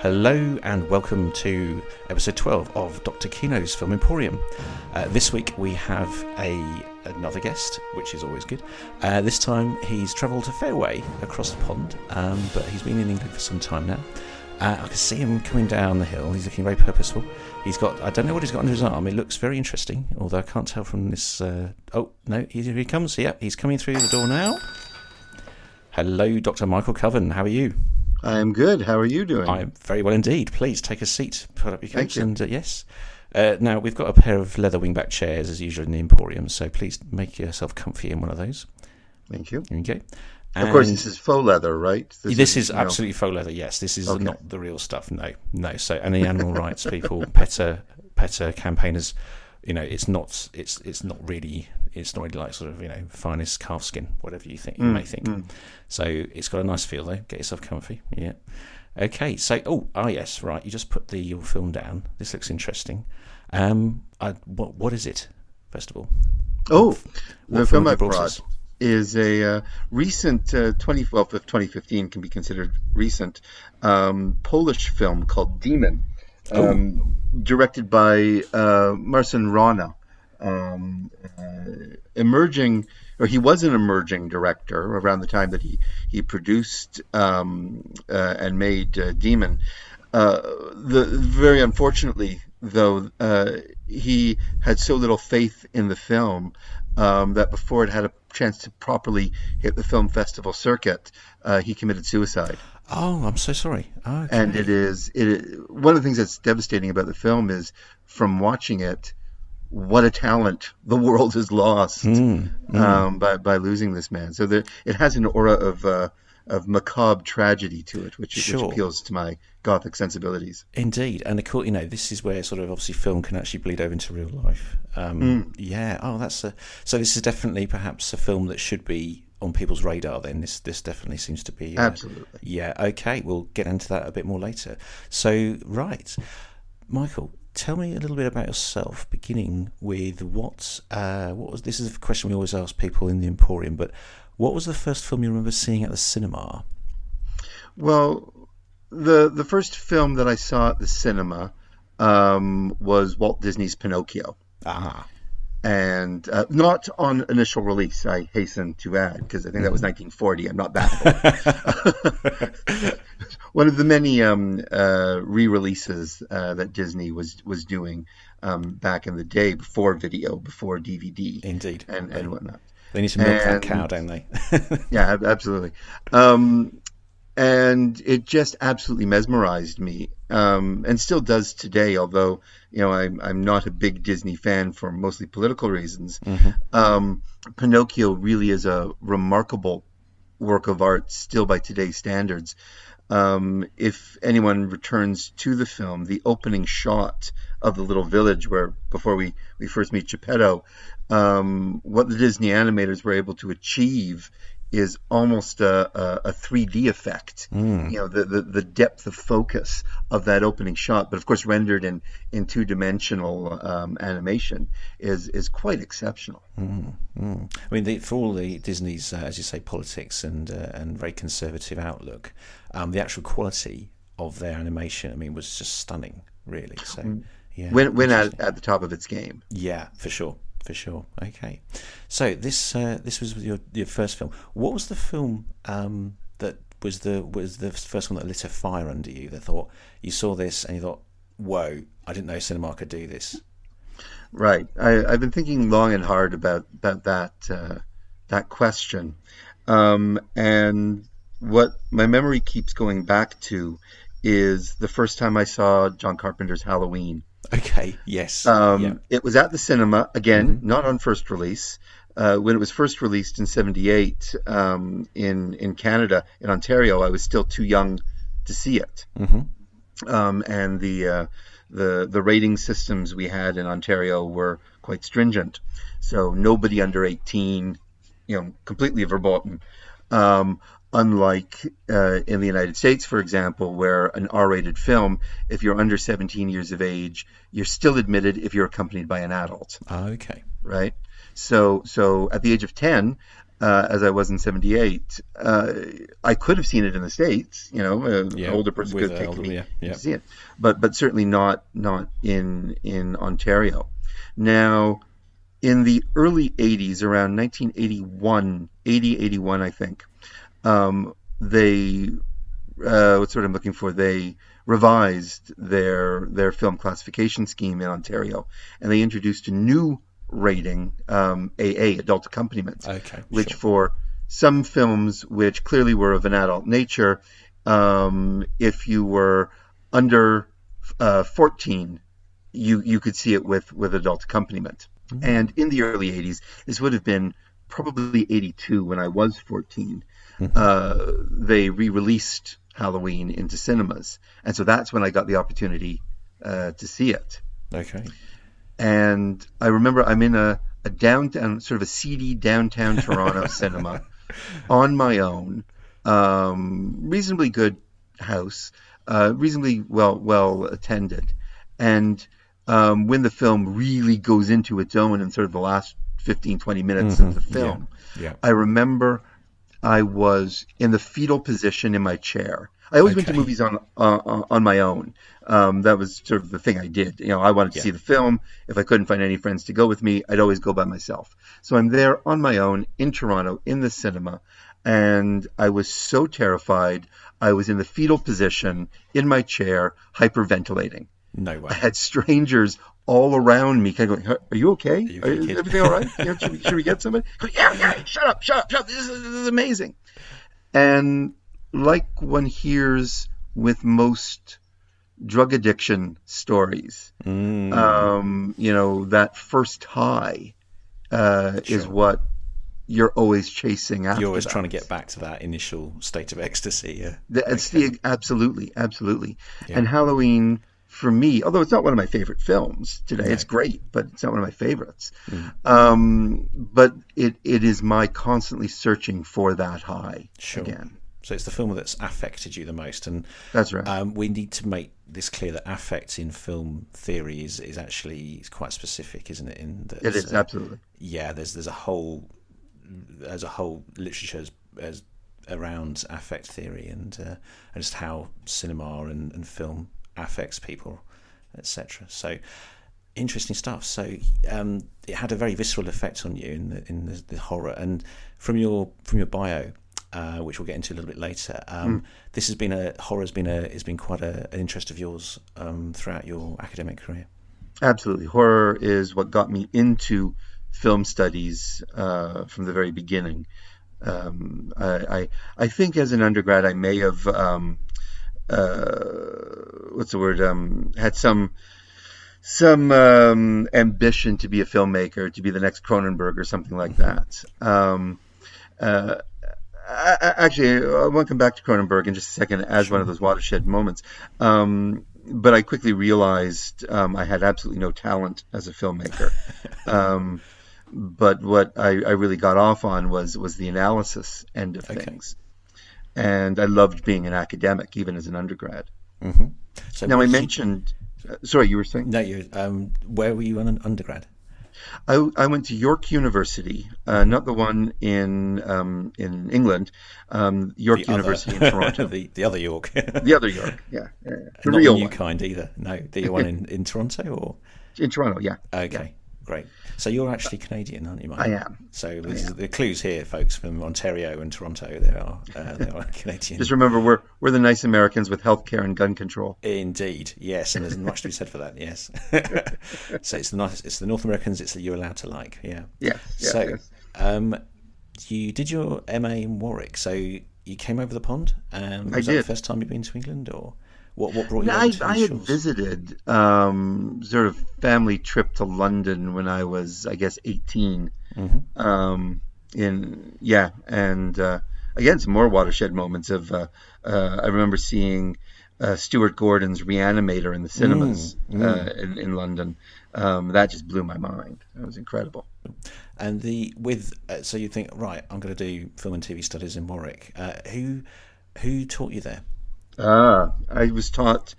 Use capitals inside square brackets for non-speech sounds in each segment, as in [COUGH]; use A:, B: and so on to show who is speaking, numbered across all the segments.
A: Hello and welcome to episode 12 of Dr. Kino's Film Emporium. Uh, this week we have a another guest, which is always good. Uh, this time he's travelled a fair way across the pond, um, but he's been in England for some time now. Uh, I can see him coming down the hill. He's looking very purposeful. He's got, I don't know what he's got under his arm. It looks very interesting, although I can't tell from this. Uh, oh, no, here he comes. Yeah, he's coming through the door now. Hello, Dr. Michael Koven. How are you?
B: I'm good. How are you doing?
A: I'm very well indeed. Please take a seat, put up your coats,
B: you.
A: and uh, yes. Uh, now we've got a pair of leather wingback chairs as usual in the Emporium, so please make yourself comfy in one of those.
B: Thank you.
A: Okay.
B: of course, this is faux leather, right?
A: this is
B: you know-
A: absolutely faux leather. Yes, this is
B: Okay.
A: not the real stuff. No, no. So any animal rights people, [LAUGHS] PETA, PETA campaigners, you know, it's not. It's it's not really. It's not really like sort of you know finest calf skin, whatever you think you
B: Mm,
A: may think. So it's got a nice feel though. Get yourself comfy. Yeah. Okay. So oh ah yes right. You just put the your film down. This looks interesting. Um, I, what what is it? First of all,
B: Oh,
A: what
B: the
A: film
B: I
A: brought
B: is a uh, recent uh, 20, well, 2015 can be considered recent, um, Polish film called Demon, um, directed by uh, Marcin Wrona. Um, uh, emerging, or he was an emerging director around the time that he he produced um, uh, and made uh, Demon. Uh, the very unfortunately, though, uh, he had so little faith in the film um, that before it had a chance to properly hit the film festival circuit, he committed suicide.
A: Oh, I'm so sorry. Okay.
B: And it is it one of the things that's devastating about the film is from watching it, what a talent the world has lost
A: Mm,
B: um, by by losing this man. So there, it has an aura of uh, of macabre tragedy to it, which,
A: Sure.
B: which appeals to my gothic sensibilities.
A: Indeed, and of course, you know, this is where sort of obviously film can actually bleed over into real life. Um,
B: Mm.
A: Yeah. Oh, that's a. So this is definitely perhaps a film that should be on people's radar. Then this this definitely seems to be. uh,
B: Absolutely.
A: Yeah. Okay. We'll get into that a bit more later. So right, Michael. Tell me a little bit about yourself, beginning with what uh, what was this is a question we always ask people in the Emporium, but what was the first film you remember seeing at the cinema?
B: Well, the the first film that I saw at the cinema um, was Walt Disney's Pinocchio.
A: Ah,
B: and uh, not on initial release. I hasten to add because I think that was 1940. I'm not that old. [LAUGHS] [LAUGHS] One of the many um, uh, re-releases uh, that Disney was was doing um, back in the day before video, before DVD,
A: indeed.
B: and and whatnot.
A: They need to milk that cow, don't they? [LAUGHS]
B: Yeah, absolutely. Um, and it just absolutely mesmerized me, um, and still does today. Although you know I'm I'm not a big Disney fan for mostly political reasons. Um, Pinocchio really is a remarkable work of art still by today's standards. Um, if anyone returns to the film, the opening shot of the little village where before we, we first meet Geppetto, um, what the Disney animators were able to achieve is almost a, a, a 3D effect. You know, the, the, the depth of focus of that opening shot, but of course rendered in, in two dimensional um, animation is, is quite exceptional.
A: Mm. I mean, the, for all the Disney's, uh, as you say, politics and uh, and very conservative outlook, um, the actual quality of their animation, I mean, was just stunning, really. So, yeah,
B: When, when at, at the top of its game.
A: yeah, for sure, for sure. Okay, so this uh, this was your your first film. What was the film um, that was the was the first one that lit a fire under you? That thought you saw this and you thought, "Whoa, I didn't know cinema could do this."
B: Right. I, I've been thinking long and hard about about that uh, that question, um, and what my memory keeps going back to is the first time I saw John Carpenter's Halloween.
A: Okay, yes,
B: Um,
A: yeah,
B: It was at the cinema again, not on first release. Uh, when it was first released in '78 um, in in Canada, in Ontario, I was still too young to see it
A: hmm
B: um, and the uh, the the rating systems we had in Ontario were quite stringent. So nobody under 18, you know, completely verboten. Um, unlike uh, in the United States, for example, where an R-rated film, if you're under 17 years of age, you're still admitted if you're accompanied by an adult
A: okay.
B: right? So, so at the age of 10, uh, as I was in '78, uh, I could have seen it in the states. You know, uh,
A: Yeah,
B: an older person could have
A: a
B: taken
A: older-
B: me
A: yeah, yeah.
B: to see it, but but certainly not not in in Ontario. Now, in the early '80s, around 1981, 80, 81, I think, um, they uh, what's what I'm looking for? They revised their their film classification scheme in Ontario, and they introduced a new rating, um, AA, adult accompaniment,
A: Okay.
B: which
A: sure.
B: for some films which clearly were of an adult nature, um, if you were under uh, 14, you you could see it with with adult accompaniment.
A: Mm-hmm.
B: And in the early 80s, this would have been probably 82 when I was 14.
A: Mm-hmm.
B: Uh, they re-released Halloween into cinemas, and so that's when I got the opportunity uh, to see it
A: Okay.
B: and I remember I'm in a, a downtown, sort of a seedy downtown [LAUGHS] Toronto cinema on my own, um, reasonably good house, uh, reasonably well well attended, and um, when the film really goes into its own in sort of the last 15, 20 minutes of the film,
A: Yeah.
B: I remember I was in the fetal position in my chair. I always went to movies on uh, on my own. Um, that was sort of the thing I did. You know, I wanted to
A: Yeah.
B: see the film. If I couldn't find any friends to go with me, I'd always go by myself. So I'm there on my own in Toronto in the cinema, and I was so terrified. I was in the fetal position in my chair, hyperventilating.
A: No way.
B: I had strangers all around me, kind of going, "Are you okay?
A: you
B: Are-
A: okay,
B: is everything all right? You know, should, we, should we get somebody?" Go, yeah, yeah. Shut up, shut up, shut up. This is, this is amazing. And like one hears with most drug addiction stories,
A: Mm,
B: um, you know, that first high uh, is what you're always chasing after.
A: You're always
B: that.
A: trying to get back to that initial state of ecstasy. Yeah.
B: That's
A: Okay.
B: the absolutely, absolutely.
A: Yeah.
B: And Halloween for me, although it's not one of my favorite films today, it's great, but it's not one of my favorites.
A: Mm.
B: Um, but it, it is my constantly searching for that high
A: Sure.
B: again.
A: So it's the film that's affected you the most, and
B: That's right.
A: um, we need to make this clear that affect in film theory is, is actually quite specific, isn't it? In that,
B: it is
A: uh,
B: absolutely.
A: yeah. There's there's a whole there's a whole literature as, as around affect theory and uh, and just how cinema and, and film affects people, etc. So interesting stuff. So um, it had a very visceral effect on you in the, in the, the horror. And from your from your bio, uh, which we'll get into a little bit later, um, this has been a horror has been a has been quite a, an interest of yours um, throughout your academic career.
B: Absolutely. Horror is what got me into film studies uh, from the very beginning. Um, I, I, I think as an undergrad, I may have, um, what's the word, um, had some some um, ambition to be a filmmaker, to be the next Cronenberg or something like that. Um, uh, I, actually, I want to come back to Cronenberg in just a second as one of those watershed moments. Um, but I quickly realized um, I had absolutely no talent as a filmmaker. [LAUGHS] um, but what I, I really got off on was was the analysis end of
A: Okay.
B: things, and I loved being an academic, even as an undergrad.
A: hmm So
B: Now I
A: did you-
B: mentioned. uh, sorry, you were saying.
A: no, you um, where were you on an undergrad?
B: I, I went to York University, uh, not the one in um, in England, um, York
A: The
B: University
A: other,
B: in Toronto. [LAUGHS]
A: the the other York, [LAUGHS]
B: the other York, yeah, yeah, yeah. the
A: not
B: real
A: the new
B: one
A: kind either. No, the [LAUGHS] one in, in Toronto or
B: in Toronto. Yeah,
A: okay, great. So you're actually Canadian, aren't you, Mike?
B: I am.
A: So this is the clues here, folks, from Ontario and Toronto. They are uh, they [LAUGHS] are Canadian.
B: Just remember, we're we're the nice Americans with healthcare and gun control.
A: Indeed, yes, and there's much to be said for that. Yes. [LAUGHS] so it's the nice, it's the North Americans. It's the you're allowed to like. Yeah.
B: Yeah, yeah,
A: so,
B: yes.
A: um, you did your MA in Warwick. So you came over the pond. Um,
B: I
A: was that the
B: did.
A: first time you've been to England, or what? What brought you?
B: I, I had visited um, sort of family trip to London when I was, I guess, 18.
A: Mhm.
B: Um, in yeah, and uh, again, some more watershed moments of. Uh, uh, I remember seeing uh, Stuart Gordon's Reanimator in the cinemas
A: Mm,
B: Uh, in, in London. Um, that just blew my mind. That was incredible.
A: And the with uh, so you think right, I'm going to do film and TV studies in Warwick. Uh, who who taught you there?
B: Ah, I was taught.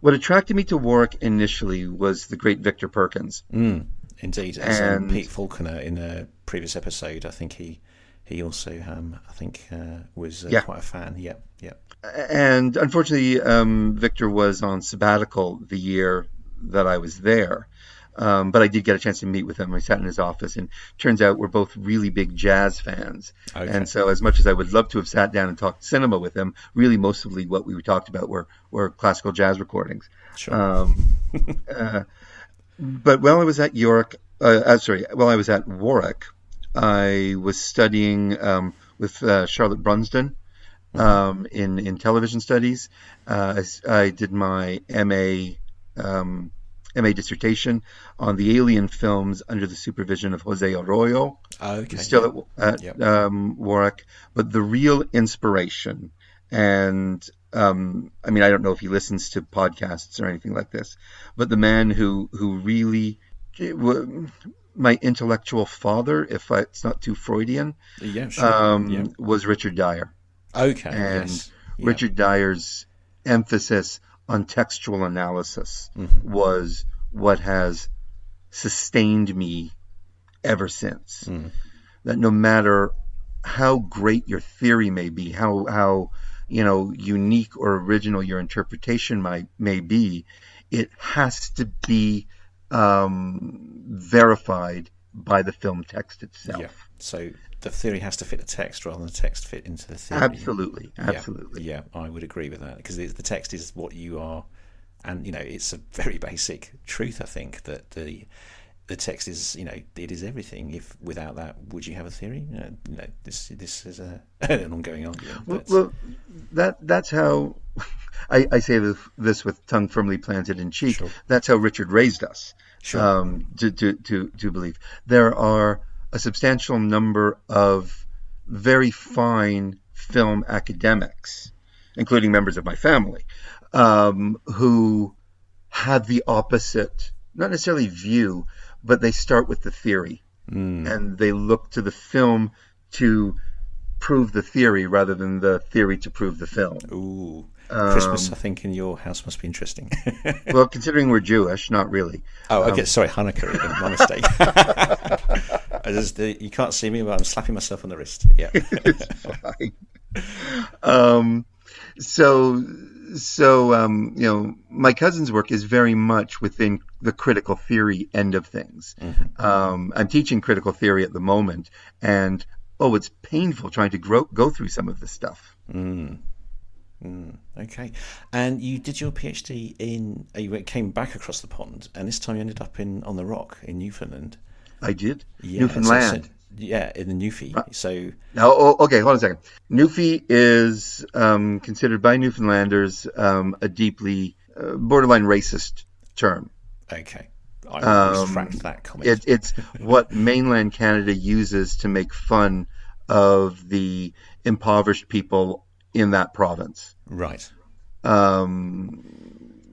B: What attracted me to Warwick initially was the great Victor Perkins.
A: Mm, indeed, as um,
B: And-
A: Pete Falconer in a previous episode, I think he he also, um, I think, uh, was uh,
B: Yeah.
A: quite a fan. Yep, yep.
B: and unfortunately, um, Victor was on sabbatical the year that I was there. Um, but I did get a chance to meet with him. I sat in his office, and turns out we're both really big jazz fans.
A: Okay.
B: And so, as much as I would love to have sat down and talked cinema with him, really mostly what we talked about were, were classical jazz recordings.
A: Sure.
B: Um, [LAUGHS] uh, but while I was at York, uh, uh, sorry, while I was at Warwick, I was studying um, with uh, Charlotte Brunsdon um, in in television studies. Uh, as I did my MA um, MA dissertation on the Alien films under the supervision of Jose Arroyo
A: okay.
B: still at, at
A: Yep.
B: um, Warwick, but the real inspiration, and um, I mean, I don't know if he listens to podcasts or anything like this, but the man who who really, my intellectual father, if I, it's not too Freudian,
A: yeah, sure.
B: um,
A: yeah.
B: was Richard Dyer.
A: Okay.
B: and
A: yes.
B: Richard Dyer's emphasis on textual analysis
A: Mm-hmm.
B: was what has sustained me ever since.
A: Mm.
B: That no matter how great your theory may be, how how you know unique or original your interpretation might may be, it has to be um, verified by the film text itself.
A: Yeah. So the theory has to fit the text rather than the text fit into the theory.
B: Absolutely,
A: Yeah.
B: absolutely.
A: Yeah, I would agree with that because the text is what you are, and you know it's a very [LAUGHS] basic truth. I think that the the text is you know it is everything. If without that, would you have a theory? You know, you know this this is a, [LAUGHS] an ongoing argument.
B: Well, well, that that's how [LAUGHS] I, I say this, this with tongue firmly planted in cheek.
A: Sure.
B: That's how Richard raised us
A: Sure.
B: um, to, to to to believe. There are a substantial number of very fine film academics, including members of my family, um, who have the opposite, not necessarily view, but they start with the theory
A: Mm,
B: and they look to the film to prove the theory rather than the theory to prove the film.
A: ooh,
B: Um,
A: Christmas! I think in your house must be interesting.
B: Well, [LAUGHS] considering we're Jewish, not really.
A: oh, okay. Sorry, Hanukkah. My [LAUGHS] mistake. [LAUGHS] I just, uh, you can't see me, but I'm slapping myself on the wrist. Yeah. [LAUGHS]
B: Um, so, so um, you know, my cousin's work is very much within the critical theory end of things. Um, I'm teaching critical theory at the moment, and oh, it's painful trying to grow, go through some of this stuff.
A: Mm. Mm, okay, and you did your PhD in. uh, You came back across the pond, and this time you ended up in on the Rock in Newfoundland.
B: I did
A: Yeah,
B: Newfoundland.
A: so- yeah, in the Newfie. So
B: Now, oh, okay, hold on a second. Newfie is um, considered by Newfoundlanders um, a deeply uh, borderline racist term.
A: okay, I
B: Um,
A: retract that comment.
B: It, it's [LAUGHS] what mainland Canada uses to make fun of the impoverished people in that province.
A: right.
B: Um,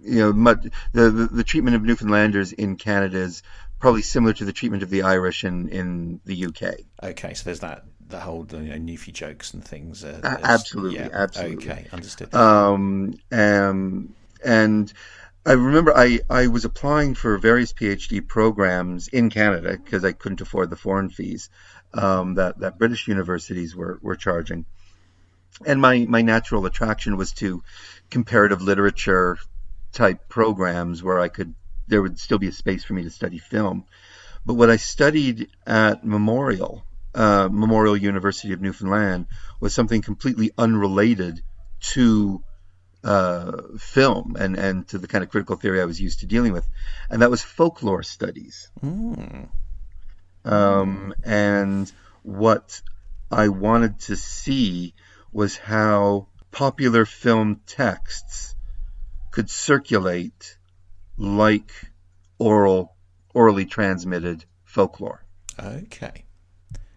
B: you know, much, the, the the treatment of Newfoundlanders in Canada is probably similar to the treatment of the Irish in, in the UK.
A: Okay, so there's that the whole you know, Newfie jokes and things. Uh,
B: absolutely,
A: yeah,
B: absolutely.
A: Okay, understood.
B: Um, um, and I remember I, I was applying for various PhD programs in Canada because I couldn't afford the foreign fees um, that, that British universities were, were charging. And my, my natural attraction was to comparative literature type programs where I could, there would still be a space for me to study film. But what I studied at Memorial, uh, Memorial University of Newfoundland, was something completely unrelated to uh, film and, and to the kind of critical theory I was used to dealing with, and that was folklore studies.
A: Mm,
B: Um, and what I wanted to see was how popular film texts could circulate like oral, orally transmitted folklore.
A: okay.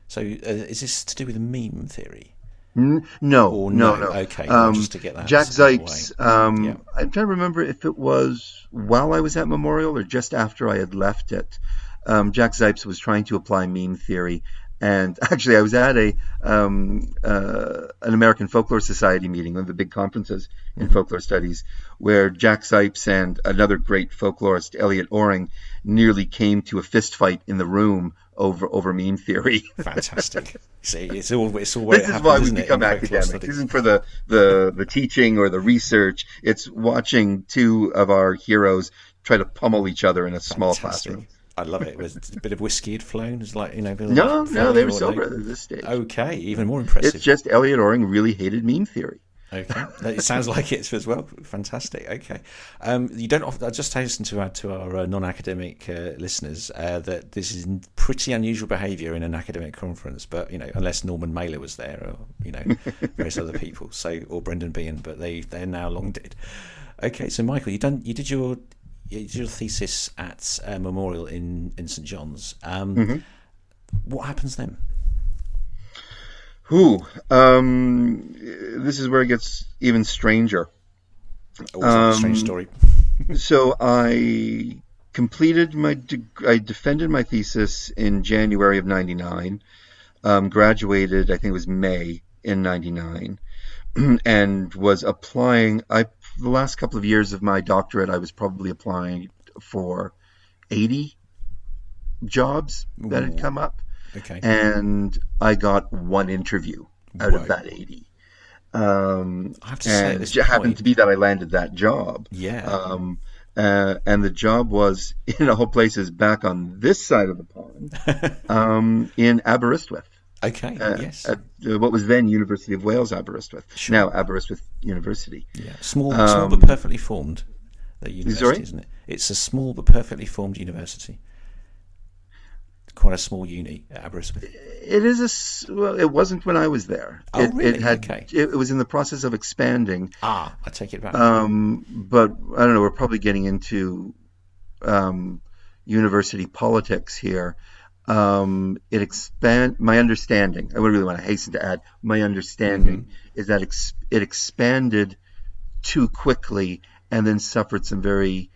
A: So uh, is this to do with meme theory?
B: N- no, no,
A: no?
B: no.
A: Okay,
B: Um,
A: just to get that
B: Jack
A: out of the way.
B: Zipes. Um,
A: Yeah.
B: I'm trying to remember if it was while I was at Memorial or just after I had left it. Um, Jack Zipes was trying to apply meme theory And [LAUGHS] actually, I was at a um, uh, an American Folklore Society meeting, one of the big conferences in
A: Mm-hmm.
B: folklore studies, where Jack Zipes and another great folklorist, Elliott Oring, nearly came to a fist fight in the room over over meme theory. [LAUGHS]
A: Fantastic. See, it's all it's all
B: this
A: it
B: is
A: happens,
B: why we
A: isn't it,
B: become academics. This isn't for the, the the teaching or the research. It's watching two of our heroes try to pummel each other in a small
A: Fantastic.
B: classroom.
A: I love it. Was a bit of whiskey had flown? It's like you know.
B: No,
A: like
B: no, they were at this stage.
A: Okay, even more impressive.
B: It's just Elliott Oring really hated meme theory.
A: Okay, it sounds like it as well. Fantastic. Okay, um, you don't. Often, I just hasten to add to our uh, non-academic uh, listeners uh, that this is pretty unusual behaviour in an academic conference. But you know, unless Norman Mailer was there, or you know, [LAUGHS] various other people, so or Brendan Behan, but they they're now long dead. Okay, so Michael, you done you did your you did your thesis at uh, Memorial in in St John's. Um, What happens then?
B: Who? Um, this is where it gets even stranger.
A: Always a strange
B: Um,
A: story. [LAUGHS]
B: so I completed my deg- I defended my thesis in January of 99 um, graduated I think it was May in 99 [CLEARS THROAT] and was applying I the last couple of years of my doctorate I was probably applying for 80 jobs that had come up
A: Okay.
B: and I got one interview out
A: Wow.
B: of that 80 um,
A: I have to say,
B: it
A: this
B: happened
A: point-
B: to be that I landed that job
A: Yeah.
B: um, uh, and the job was [LAUGHS] in all places back on this side of the pond, [LAUGHS] um, in Aberystwyth,
A: okay.
B: uh,
A: yes.
B: at uh, what was then University of Wales Aberystwyth,
A: Sure.
B: now Aberystwyth University.
A: Yeah, small, small
B: Um,
A: but perfectly formed. The university,
B: Sorry?
A: isn't it? It's a small but perfectly formed university. Quite a small uni at Aberystwyth.
B: It is a well. It wasn't when I was there.
A: Oh,
B: it,
A: really?
B: it had
A: Okay.
B: it, it was in the process of expanding.
A: Ah, I take it back.
B: Um, but I don't know. We're probably getting into um, university politics here. Um, it expand. My understanding. I would really want to hasten to add. My understanding is that ex- it expanded too quickly and then suffered some very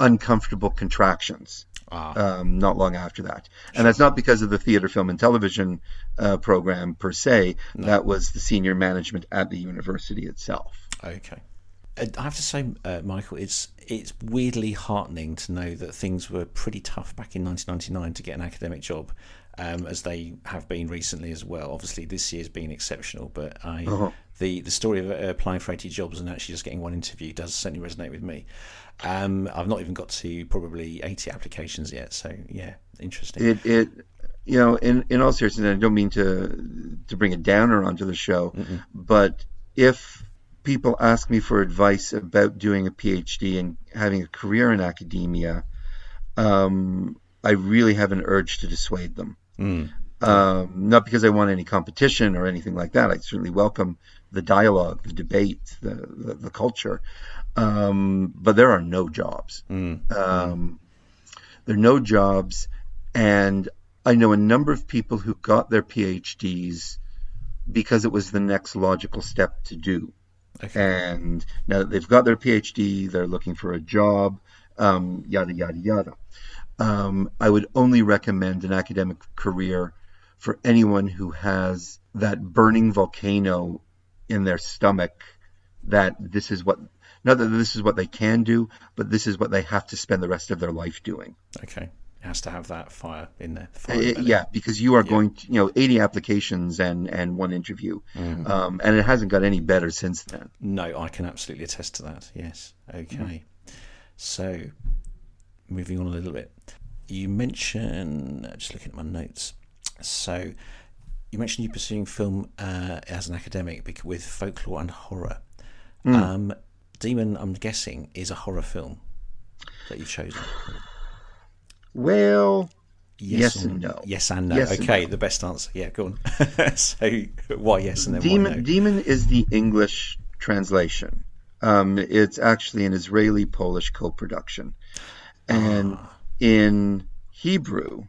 B: uncomfortable contractions
A: ah,
B: um, not long after that. And that's not because of the theater, film, and television uh, program per se. That was the senior management at the university itself.
A: okay. I have to say, uh, Michael, it's it's weirdly heartening to know that things were pretty tough back in 1999 to get an academic job, um, as they have been recently as well. Obviously, this year's been exceptional, but I
B: Uh-huh.
A: the the story of uh, applying for 80 jobs and actually just getting one interview does certainly resonate with me. Um, I've not even got to probably 80 applications yet, so yeah, interesting.
B: It, it, you know, in, in all seriousness, I don't mean to to bring a downer onto the show, but if people ask me for advice about doing a PhD and having a career in academia, um, I really have an urge to dissuade them.
A: Mm.
B: Um, not because I want any competition or anything like that. I certainly welcome the dialogue, the debate, the the, the culture. Um, but there are no jobs.
A: Mm.
B: Um, there are no jobs, and I know a number of people who got their PhDs because it was the next logical step to do.
A: Okay.
B: And now that they've got their PhD, they're looking for a job, um, yada, yada, yada. Um, I would only recommend an academic career for anyone who has that burning volcano in their stomach that this is what, not that this is what they can do, but this is what they have to spend the rest of their life doing.
A: Okay. It has to have that fire in there. Fire belly.
B: yeah, because you are going to, you know, 80 applications and, and one interview. Um, and it hasn't got any better since then.
A: No, I can absolutely attest to that. Yes. Okay. So, moving on a little bit, you mentioned just looking at my notes. So, you mentioned you pursuing film uh, as an academic with folklore and horror. Um, Demon, I'm guessing, is a horror film that you've chosen.
B: Well, Yes
A: or-
B: and no.
A: Yes and no.
B: Yes and
A: okay, the best answer. Yeah, go on. [LAUGHS] so, why yes and then
B: Demon,
A: no?
B: Demon is the English translation. Um, it's actually an Israeli Polish co production. And
A: Ah.
B: in Hebrew,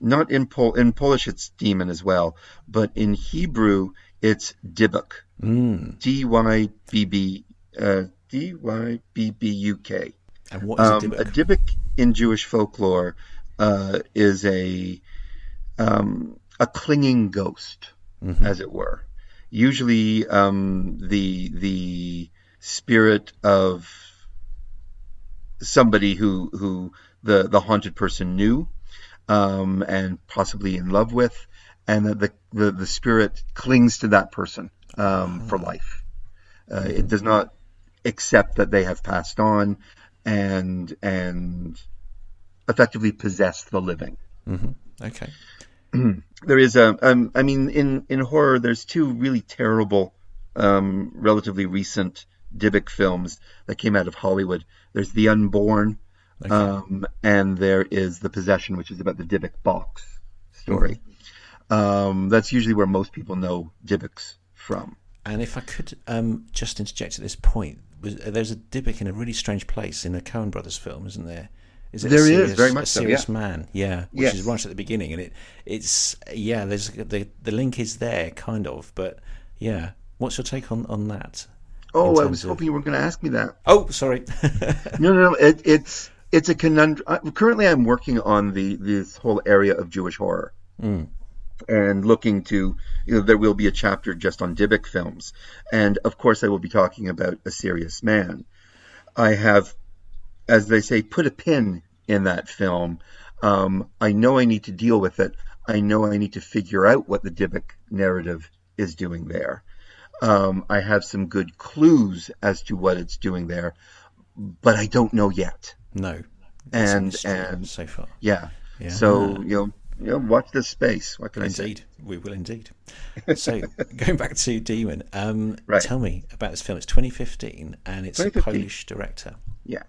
B: not in, Pol- in Polish, it's demon as well, but in Hebrew, it's Dybbuk.
A: Mm.
B: D Y B B uh, D Y B B U K.
A: And what is
B: Um,
A: a
B: a
A: dybbuk?
B: dybbuk in Jewish folklore uh, is a um, a clinging ghost,
A: Mhm.
B: as it were. Usually, um, the the spirit of somebody who who the the haunted person knew, um, and possibly in love with, and that the, the the spirit clings to that person um, for life. Uh, it does not accept that they have passed on, and and effectively possess the living.
A: hmm Okay. [CLEARS THROAT]
B: There is a, um, I mean, in in horror, there's two really terrible, um, relatively recent Dybbuk films that came out of Hollywood. There's The Unborn,
A: Okay.
B: um, and there is The Possession, which is about the Dybbuk box story. Um, that's usually where most people know Dybbuk's from.
A: And if I could um, just interject at this point, was, uh, there's a Dybbuk in a really strange place in a Coen Brothers film, isn't there? Is it
B: There
A: a
B: is, very much
A: a
B: so,
A: serious
B: yeah.
A: man? Yeah, which
B: Yes.
A: is right at the beginning, and it it's yeah. There's the the link is there, kind of, but yeah. What's your take on on that?
B: Oh, I was
A: of-
B: hoping you were going to ask me that.
A: Oh, sorry. [LAUGHS]
B: No, no, no. It, it's it's a conundrum. Currently, I'm working on the this whole area of Jewish horror,
A: Mm.
B: And looking to you know there will be a chapter just on Dybbuk films, and of course I will be talking about a serious man. I have, as they say, put a pin in that film. Um, I know I need to deal with it. I know I need to figure out what the Dybbuk narrative is doing there. Um, I have some good clues as to what it's doing there, but I don't know yet.
A: no.
B: And and
A: so far.
B: yeah,
A: Yeah.
B: so you know, you know, watch this space. What can I say?
A: Indeed, we will indeed. So, [LAUGHS] going back to Demon, um,
B: Right.
A: tell me about this film. It's 2015, and it's a Polish director.
B: Yeah.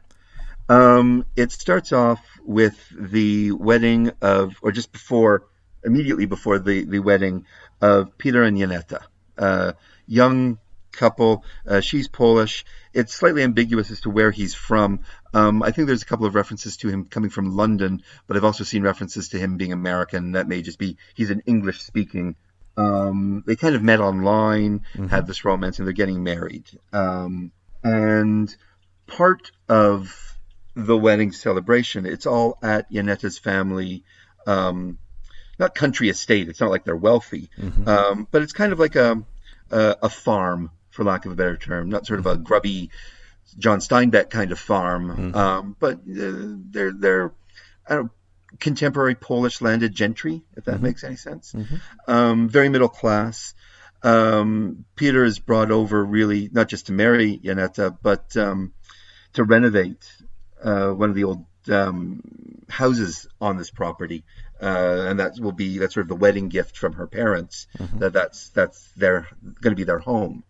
B: Um, it starts off with the wedding of, or just before, immediately before the, the wedding of Peter and Janetta, a young couple. Uh, she's Polish. It's slightly ambiguous as to where he's from. Um, I think there's a couple of references to him coming from London, but I've also seen references to him being American. That may just be he's an English speaking. Um, they kind of met online, had this romance, and they're getting married. Um, and part of the wedding celebration, it's all at Yanetta's family, um, not country estate. It's not like they're wealthy, um, but it's kind of like a, a a farm, for lack of a better term, not sort of a grubby John Steinbeck kind of farm, um, but uh, they're they're I don't, contemporary Polish landed gentry, if that makes any sense. Um, very middle class. Um, Peter is brought over really not just to marry Janetta, but um, to renovate uh, one of the old um, houses on this property, uh, and that will be that's sort of the wedding gift from her parents. That that's that's their going to be their home.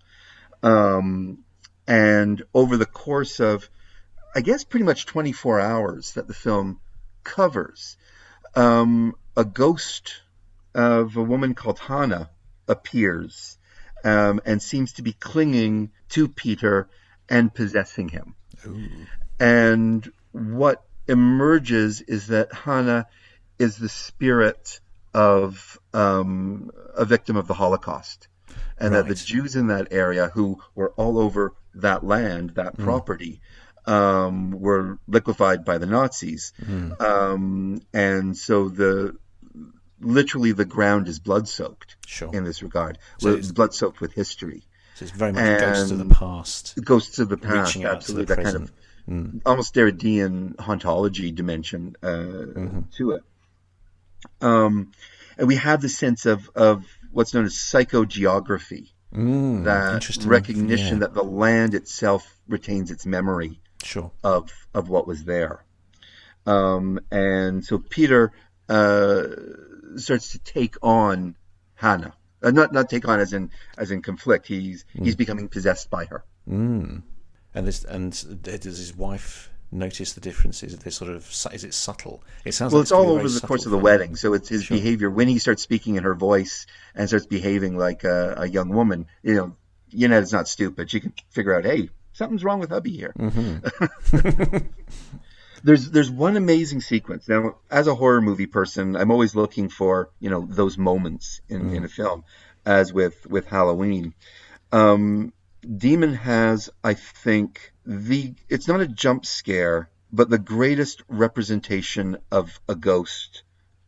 B: And over the course of, I guess, pretty much 24 hours that the film covers, um, a ghost of a woman called Hannah appears um, and seems to be clinging to Peter and possessing him.
A: Ooh.
B: And what emerges is that Hannah is the spirit of um, a victim of the Holocaust. And that the Jews in that area who were all over that land, that property, um, were liquefied by the Nazis. Um, and so the literally the ground is blood soaked
A: Sure.
B: in this regard.
A: So
B: Well,
A: it's-
B: blood soaked with history.
A: So it's very much ghosts of the past.
B: Ghosts of the past,
A: Reaching out to
B: absolutely.
A: the
B: that kind
A: present. Mm.
B: of almost Derridean hauntology dimension uh,
A: Mm-hmm.
B: to it. Um, and we have the sense of, of what's known as psychogeography,
A: Mm,
B: that recognition
A: Yeah,
B: that the land itself retains its memory
A: Sure.
B: of of what was there. Um, and so Peter uh, starts to take on Hannah. Uh, not not take on as in as in conflict. He's he's becoming possessed by her.
A: Mm. And this and does his wife notice the differences? They're sort of is it subtle? It sounds
B: Well,
A: like
B: it's all over the course of the wedding. So it's his
A: Sure.
B: behavior when he starts speaking in her voice and starts behaving like a, a young woman. You know, Yanetta's not stupid. She can figure out, hey, something's wrong with hubby here.
A: Mm-hmm. [LAUGHS] [LAUGHS]
B: there's there's one amazing sequence. Now, as a horror movie person, I'm always looking for you know those moments in, in a film, as with with Halloween. Um, Demon has, I think, the it's not a jump scare, but the greatest representation of a ghost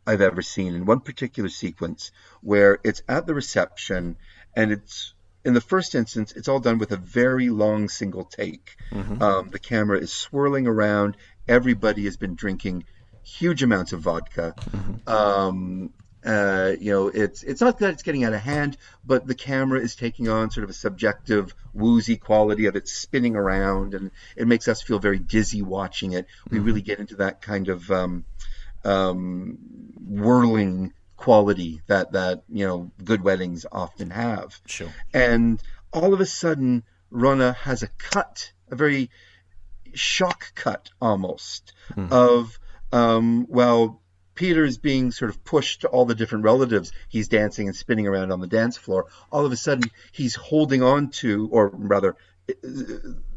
B: I've ever seen in one particular sequence where it's at the reception and it's in the first instance, it's all done with a very long single take. Mm-hmm. Um, the camera is swirling around. Everybody has been drinking huge amounts of vodka. Mm-hmm. Um, uh, you know, it's it's not that it's getting out of hand, but the camera is taking on sort of a subjective, woozy quality of it spinning around, and it makes us feel very dizzy watching it. We mm-hmm. really get into that kind of um, um, whirling quality that that you know good weddings often have.
A: Sure.
B: And all of a sudden, Wrona has a cut, a very shock cut almost mm. of um, well. Peter is being sort of pushed to all the different relatives. He's dancing and spinning around on the dance floor. All of a sudden, he's holding on to, or rather,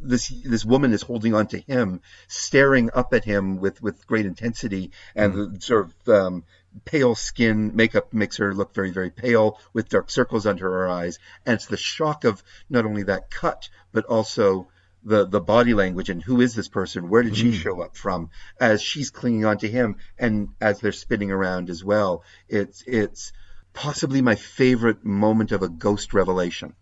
B: this this woman is holding on to him, staring up at him with with great intensity, and mm. the sort of um, pale skin makeup makes her look very very pale with dark circles under her eyes and it's the shock of not only that cut but also the the body language and who is this person where did she show up from as she's clinging on to him and as they're spinning around as well it's it's possibly my favorite moment of a ghost revelation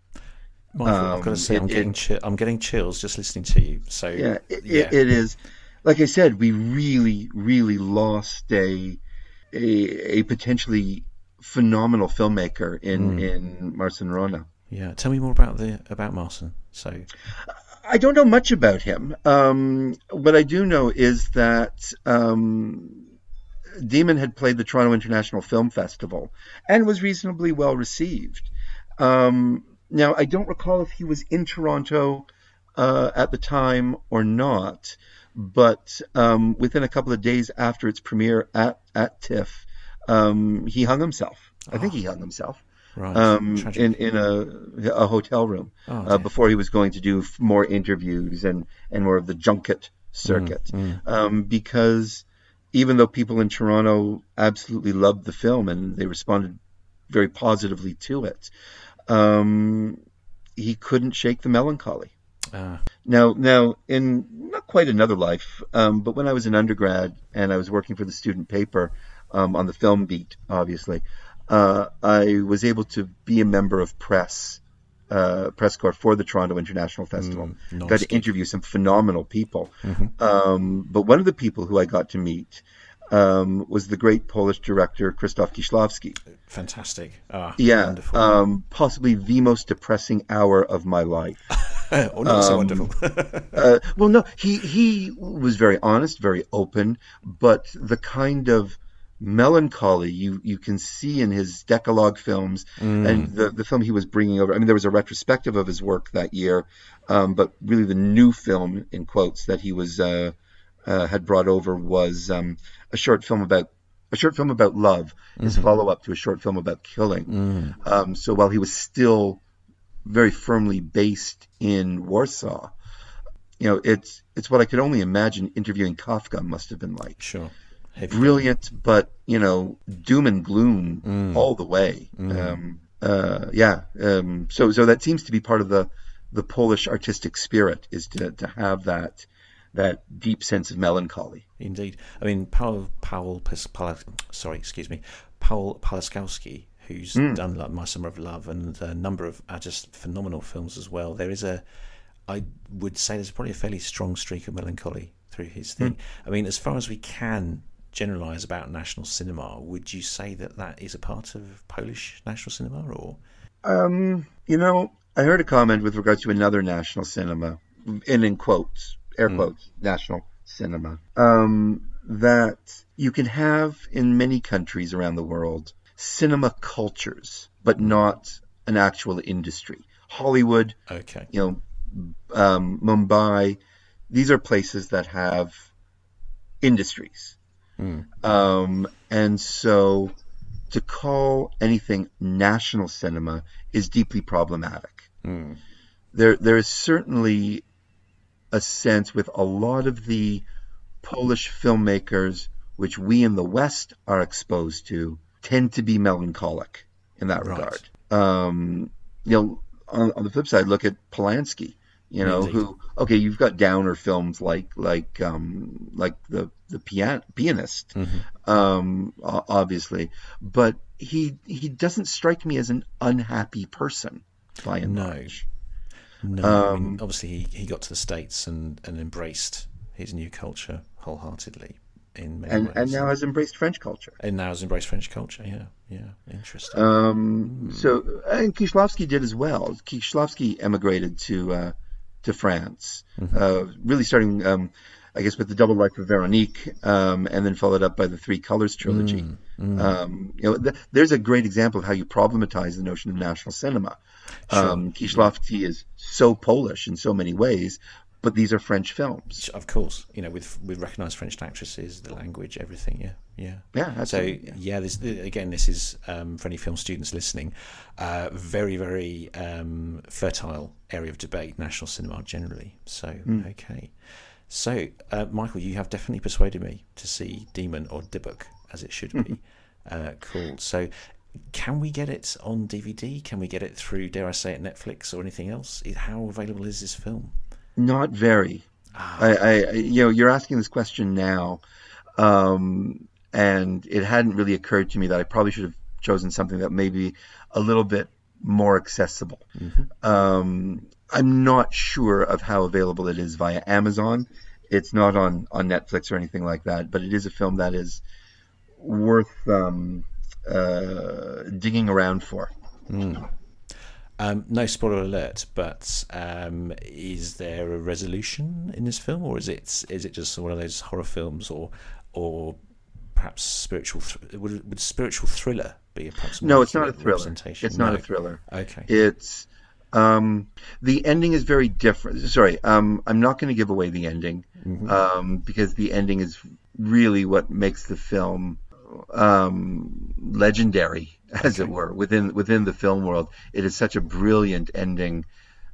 A: Michael, um, I've got to say, it, I'm getting it, chi- I'm getting chills just listening to you. So
B: yeah, it, yeah. it is. Like I said, we really, really lost a a, a potentially phenomenal filmmaker in mm. in Marcin Wrona.
A: Yeah, tell me more about the about Marcin. So,
B: I don't know much about him. Um, what I do know is that um, Demon had played the Toronto International Film Festival and was reasonably well received. Um, now, I don't recall if he was in Toronto uh, at the time or not but um, within a couple of days after its premiere at at TIFF, um, he hung himself. I think he oh. hung himself. Right. Um, in in a a hotel room oh, uh, before he was going to do more interviews and and more of the junket circuit, mm, mm. Um, because even though people in Toronto absolutely loved the film and they responded very positively to it, um, he couldn't shake the melancholy. Uh. Now, now, in not quite another life, um, but when I was an undergrad and I was working for the student paper um, on the film beat, obviously, uh, I was able to be a member of press, uh, press corps for the Toronto International Festival. Mm, got to interview some phenomenal people. Mm-hmm. Um, but one of the people who I got to meet um, was the great Polish director Krzysztof Kieślowski.
A: Fantastic.
B: Ah, yeah. Um, possibly the most depressing hour of my life. [LAUGHS]
A: oh, not so um, wonderful. [LAUGHS]
B: uh, well, no, he, he was very honest, very open, but the kind of melancholy you, you can see in his Decalogue films mm. and the, the film he was bringing over. I mean, there was a retrospective of his work that year, um, but really the new film, in quotes, that he was uh, uh, had brought over was um, a short film about a short film about love, his mm-hmm. follow up to a short film about killing. Mm. Um, so while he was still very firmly based in Warsaw, you know, it's it's what I could only imagine interviewing Kafka must have been like.
A: Sure.
B: Brilliant, but you know, doom and gloom mm. all the way. Mm. Um, uh, yeah. Um, so so that seems to be part of the the Polish artistic spirit is to to have that that deep sense of melancholy.
A: Indeed, I mean Paul Paul sorry, excuse me, Paul Pawlikowski, who's mm. done like My Summer of Love and a number of just phenomenal films as well. There is a, I would say, there's probably a fairly strong streak of melancholy through his thing. Mm. I mean, as far as we can generalize about national cinema, would you say that that is a part of Polish national cinema, or?
B: Um, you know, I heard a comment with regards to another national cinema, and in quotes, air mm. quotes, mm. national cinema, um, that you can have in many countries around the world cinema cultures, but not an actual industry. Hollywood,
A: okay,
B: you know, um, Mumbai, these are places that have industries, mm. um, and so to call anything national cinema is deeply problematic. Mm. There, there is certainly a sense with a lot of the Polish filmmakers, which we in the West are exposed to, tend to be melancholic in that right. regard. Um, you know, on, on, the flip side, look at Polanski. You know, who okay, you've got downer films like like um, like the the pian- pianist,
A: Mm-hmm.
B: um, obviously, but he he doesn't strike me as an unhappy person by and
A: No.
B: large.
A: No, I
B: Um,
A: mean, obviously he, he got to the states and, and embraced his new culture wholeheartedly in many
B: And
A: ways.
B: and now has embraced French culture.
A: and now has embraced French culture. Yeah, yeah, interesting.
B: Um, So and Kieślowski did as well. Kieślowski emigrated to uh, to France, uh, really starting, um, I guess, with the Double Life of Veronique, um, and then followed up by the Three Colors trilogy. Um, you know, th- there's a great example of how you problematize the notion of national cinema. Um, Kieślowski is so Polish in so many ways, but these are French films.
A: of course, you know, with with recognised French actresses, the language, everything. Yeah, yeah.
B: Yeah,
A: So yeah, this again, this is um, for any film students listening, uh, very very um, fertile area of debate, national cinema generally. So
B: Hmm.
A: okay, so uh, Michael, you have definitely persuaded me to see Demon or Dybbuk as it should be [LAUGHS] uh, called. So. Can we get it on DVD? Can we get it through, dare I say it, Netflix or anything else? How available is this film?
B: Not very. I, I, I- you know, you're asking this question now, um, and it hadn't really occurred to me that I probably should have chosen something that may be a little bit more accessible. Um, I'm not sure of how available it is via Amazon. It's not on on Netflix or anything like that, but it is a film that is worth um, uh, digging around for.
A: Um, no spoiler alert, but um, is there a resolution in this film, or is it is it just one of those horror films, or or perhaps spiritual? Thr- would, would spiritual thriller be a perhaps
B: No, it's not a thriller. It's not
A: No.
B: a thriller.
A: Okay.
B: It's um, the ending is very different. Sorry, um, I'm not going to give away the ending um, because the ending is really what makes the film um, legendary, as it were, within within the film world. It is such a brilliant ending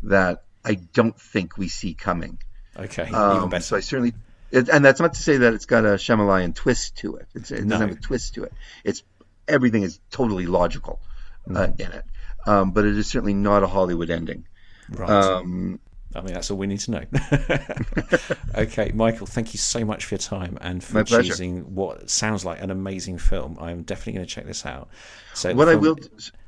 B: that I don't think we see coming.
A: okay. Even
B: Um,
A: better.
B: so I certainly, it, and that's not to say that it's got a Shyamalan twist to it. It's, it
A: No.
B: doesn't have a twist to it. It's everything is totally logical uh,
A: Mm-hmm.
B: in it, um, but it is certainly not a Hollywood ending.
A: right.
B: Um,
A: I mean, that's all we need to know. [LAUGHS] okay, Michael, thank you so much for your time and for
B: My pleasure.
A: choosing what sounds like an amazing film. I'm definitely going to check this out. So,
B: what I will,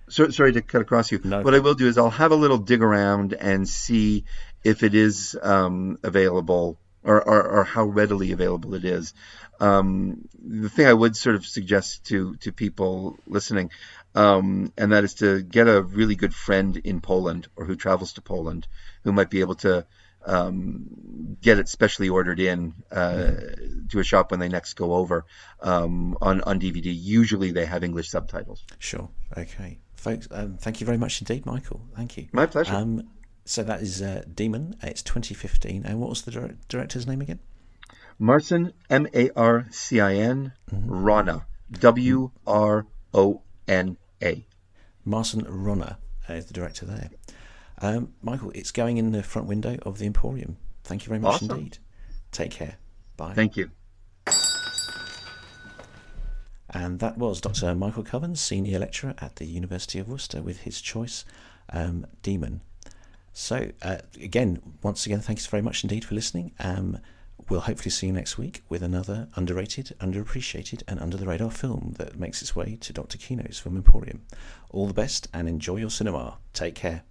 B: so, sorry to cut across you.
A: No.
B: What I will do is I'll have a little dig around and see if it is um, available or, or, or how readily available it is. Um, the thing I would sort of suggest to to people listening, um, and that is to get a really good friend in Poland or who travels to Poland, who might be able to um, get it specially ordered in uh, to a shop when they next go over um, on on DVD. Usually they have English subtitles.
A: Sure. Okay, folks. Um, thank you very much indeed, Michael. Thank you.
B: My pleasure.
A: Um, so that is uh, Demon. It's 2015, and what was the dir- director's name again?
B: Marcin, M A R C I N, Wrona, W R O N A.
A: Marcin Wrona uh, is the director there. Um, Michael, it's going in the front window of the Emporium. Thank you very much
B: Awesome.
A: indeed. Take care. Bye.
B: Thank you.
A: And that was Dr. Michael Koven, Senior Lecturer at the University of Worcester, with his choice, um, Demon. So, uh, again, once again, thanks very much indeed for listening. Um, we'll hopefully see you next week with another underrated, underappreciated, and under the radar film that makes its way to Dr. Kino's Film Emporium. All the best and enjoy your cinema. Take care.